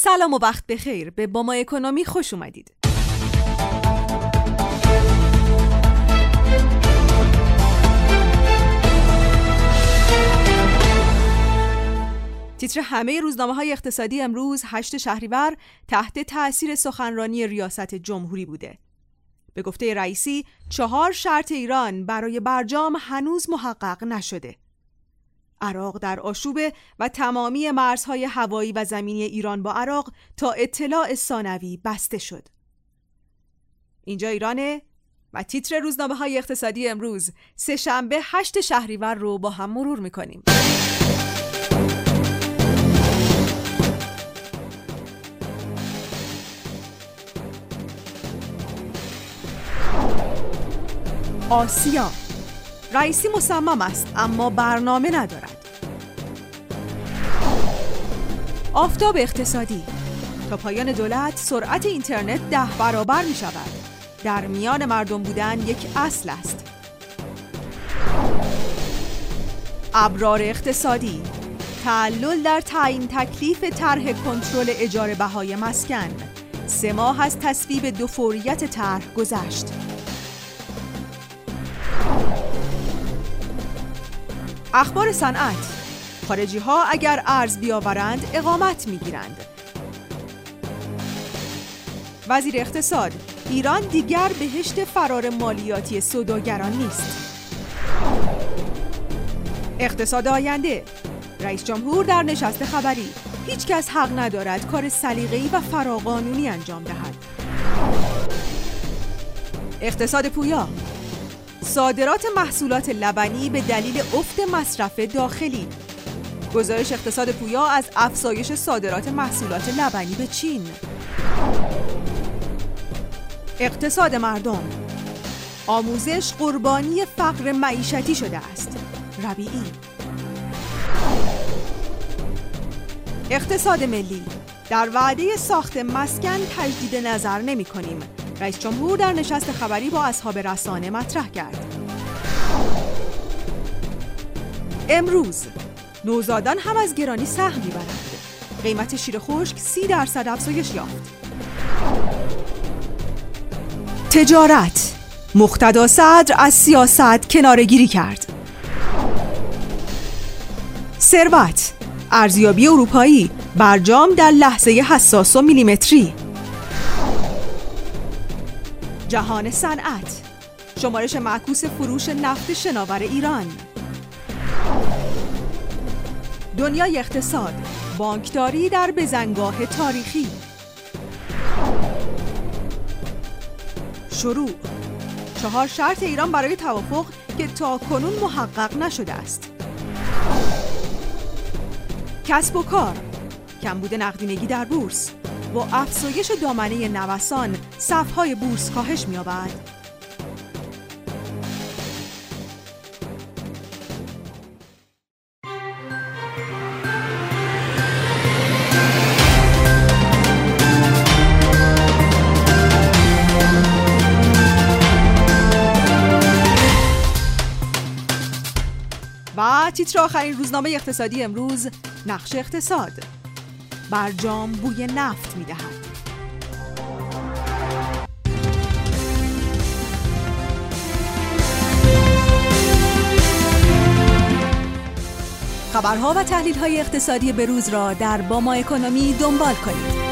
سلام و وقت بخیر به باما اکونومی خوش اومدید. تیتر همه روزنامه های اقتصادی امروز 8 شهریور تحت تأثیر سخنرانی ریاست جمهوری بوده. به گفته رئیسی چهار شرط ایران برای برجام هنوز محقق نشده. عراق در آشوبه و تمامی مرزهای هوایی و زمینی ایران با عراق تا اطلاع ثانوی بسته شد. اینجا ایرانه و تیتر روزنامه های اقتصادی امروز سه شنبه هشت شهریور رو با هم مرور می‌کنیم. آسیا رئیسی مصمم است اما برنامه ندارد. آفتاب اقتصادی. تا پایان دولت سرعت اینترنت ده برابر می شود. در میان مردم بودن یک اصل است. ابرار اقتصادی. تعلل در تعیین تکلیف طرح کنترل اجاره بهای مسکن. سه ماه از تصویب دو فوریت طرح گذشت. اخبار صنعت خارجی ها اگر ارز بیاورند اقامت می گیرند. وزیر اقتصاد ایران دیگر بهشت فرار مالیاتی سوداگران نیست. اقتصاد آینده رئیس جمهور در نشست خبری هیچ کس حق ندارد کار سلیقه‌ای و فراقانونی انجام دهد. اقتصاد پویا صادرات محصولات لبنی به دلیل افت مصرف داخلی. گزارش اقتصاد پویا از افزایش صادرات محصولات لبنی به چین. اقتصاد مردم. آموزش قربانی فقر معیشتی شده است. ربیعی. اقتصاد ملی. در وعده ساخت مسکن تجدید نظر نمی کنیم. رئیس جمهور در نشست خبری با اصحاب رسانه مطرح کرد. امروز نوزادان هم از گرانی سهم می‌برند. قیمت شیر خشک سی درصد افزایش یافت. تجارت مقتدا صدر از سیاست کنارگیری کرد. ثروت ارزیابی اروپایی برجام در لحظه حساس و میلیمتری. جهان صنعت. شمارش معکوس فروش نفت شناور ایران. دنیای اقتصاد بانکداری در بزنگاه تاریخی. شروع. چهار شرط ایران برای توافق که تا کنون محقق نشده است. کسب و کار. کمبود نقدینگی در بورس. با افزایش دامنه نوسان صفهای بورس کاهش می‌یابد. و تیتر آخرین روزنامه اقتصادی امروز نقش اقتصاد. برجام بوی نفت می‌دهد. خبرها و تحلیل های اقتصادی بروز را در باما اکونومی دنبال کنید.